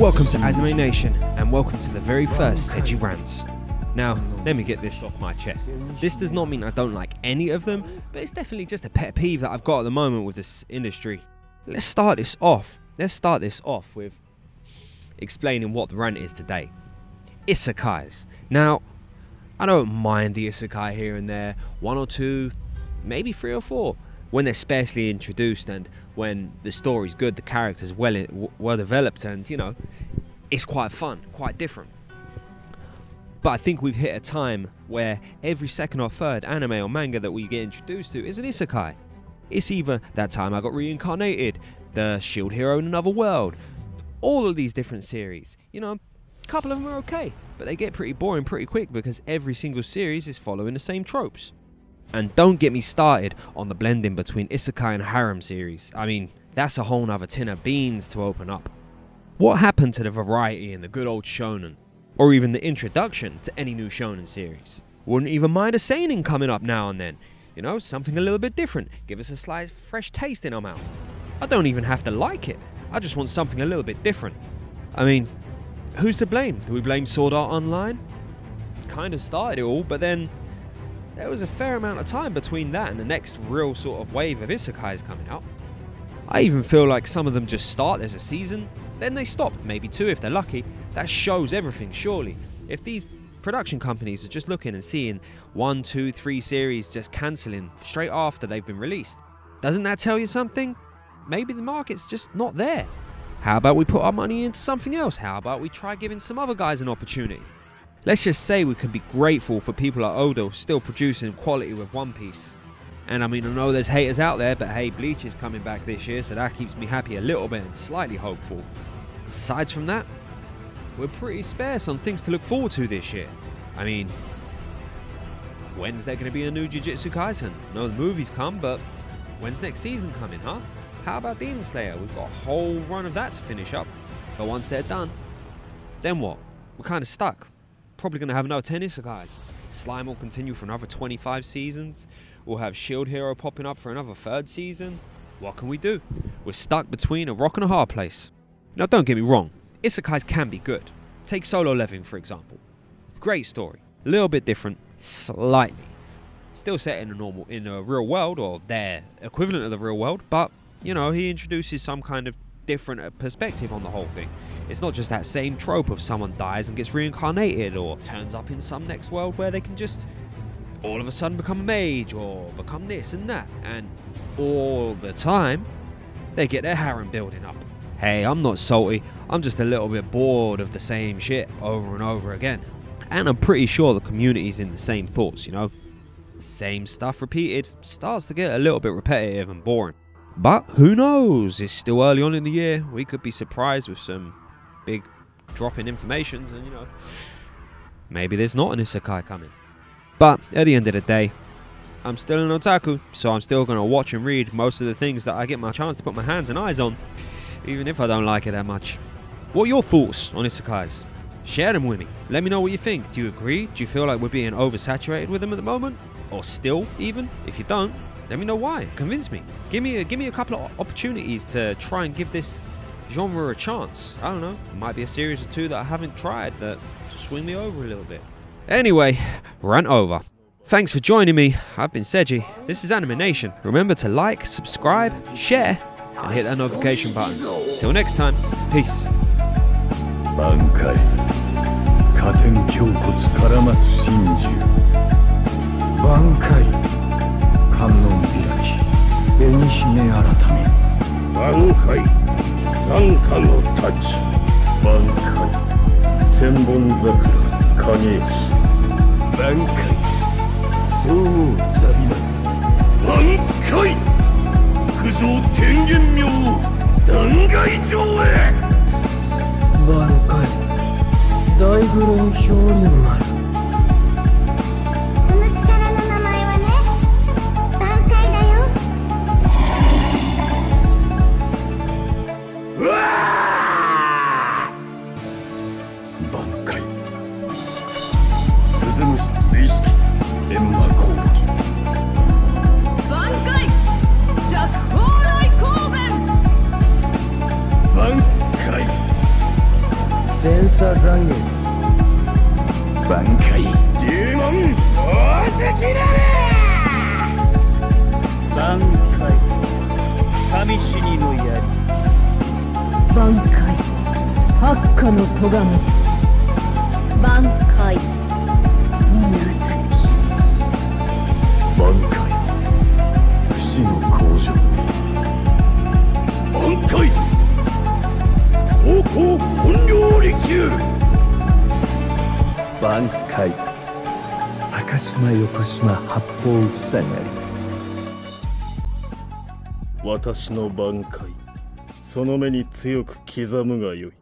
Welcome to Anime Nation, and welcome to the very first Seji Rants. Now, let me get this off my chest. This does not mean I don't like any of them, but it's definitely just a pet peeve that I've got at the moment with this industry. Let's start this off. Let's start this off with explaining what the rant is today. Isekais. Now, I don't mind the isekai here and there, one or two, maybe three or four, when they're sparsely introduced and when the story's good, the characters well well developed, and you know, it's quite fun, quite different. But I think we've hit a time where every second or third anime or manga that we get introduced to is an isekai. It's either that time I got reincarnated, the shield hero in another world, all of these different series. You know, a couple of them are okay, but they get pretty boring pretty quick because every single series is following the same tropes. And don't get me started on the blending between isekai and harem series. I mean, that's a whole nother tin of beans to open up. What happened to the variety in the good old shonen? Or even the introduction to any new shonen series? Wouldn't even mind a seinen coming up now and then. You know, something a little bit different. Give us a slight fresh taste in our mouth. I don't even have to like it. I just want something a little bit different. I mean, who's to blame? Do we blame Sword Art Online? Kind of started it all, but then there was a fair amount of time between that and the next real sort of wave of isekais coming out. I even feel like some of them just start as a season, then they stop, maybe two if they're lucky. That shows everything, surely. If these production companies are just looking and seeing one, two, three series just cancelling straight after they've been released, doesn't that tell you something? Maybe the market's just not there. How about we put our money into something else? How about we try giving some other guys an opportunity? Let's just say we can be grateful for people like Oda still producing quality with One Piece. And I mean, I know there's haters out there, but hey, Bleach is coming back this year, so that keeps me happy a little bit and slightly hopeful. Aside from that, we're pretty sparse on things to look forward to this year. I mean, when's there going to be a new Jujutsu Kaisen? No, the movie's come, but when's next season coming, huh? How about Demon Slayer? We've got a whole run of that to finish up. But once they're done, then what? We're kind of stuck. Probably going to have another 10 isekais. Slime will continue for another 25 seasons. We'll have Shield Hero popping up for another third season. What can we do? We're stuck between a rock and a hard place. Now, don't get me wrong, isekais can be good. Take Solo Leveling, for example. Great story. A little bit different, slightly. Still set in a normal, in a real world, or their equivalent of the real world, but, you know, he introduces some kind of different uh, perspective on the whole thing. It's not just that same trope of someone dies and gets reincarnated, or turns up in some next world where they can just all of a sudden become a mage, or become this and that, and all the time, they get their harem building up. Hey, I'm not salty, I'm just a little bit bored of the same shit over and over again. And I'm pretty sure the community's in the same thoughts, you know? Same stuff repeated starts to get a little bit repetitive and boring. But who knows? It's still early on in the year. We could be surprised with some big drop in informations, and you know, maybe there's not an isekai coming. But at the end of the day, I'm still an otaku, so I'm still gonna watch and read most of the things that I get my chance to put my hands and eyes on, even if I don't like it that much. What are your thoughts on isekais? Share them with me. Let me know what you think. Do you agree? Do you feel like we're being oversaturated with them at the moment? Or still, even? If you don't, let me know why. Convince me. Give me a, give me a couple of opportunities to try and give this genre a chance. I don't know. Might be a series or two that I haven't tried that swing me over a little bit. Anyway, rant over. Thanks for joining me. I've been Seji. This is Anime Nation. Remember to like, subscribe, share, and hit that notification button. Till next time, peace. 観音開き紅姫改め。挽回。残花の太刀。挽回。千本桜影石挽回。そうザビマ挽回。九条天元明断崖城へ。挽回。大愚連漂流丸天差残月。挽回。デーモン大関なれ。挽回。神死にの槍。挽回。八下の咎め。挽回満開。坂島横島八方塞がり。私の挽回。その目に強く刻むがよい。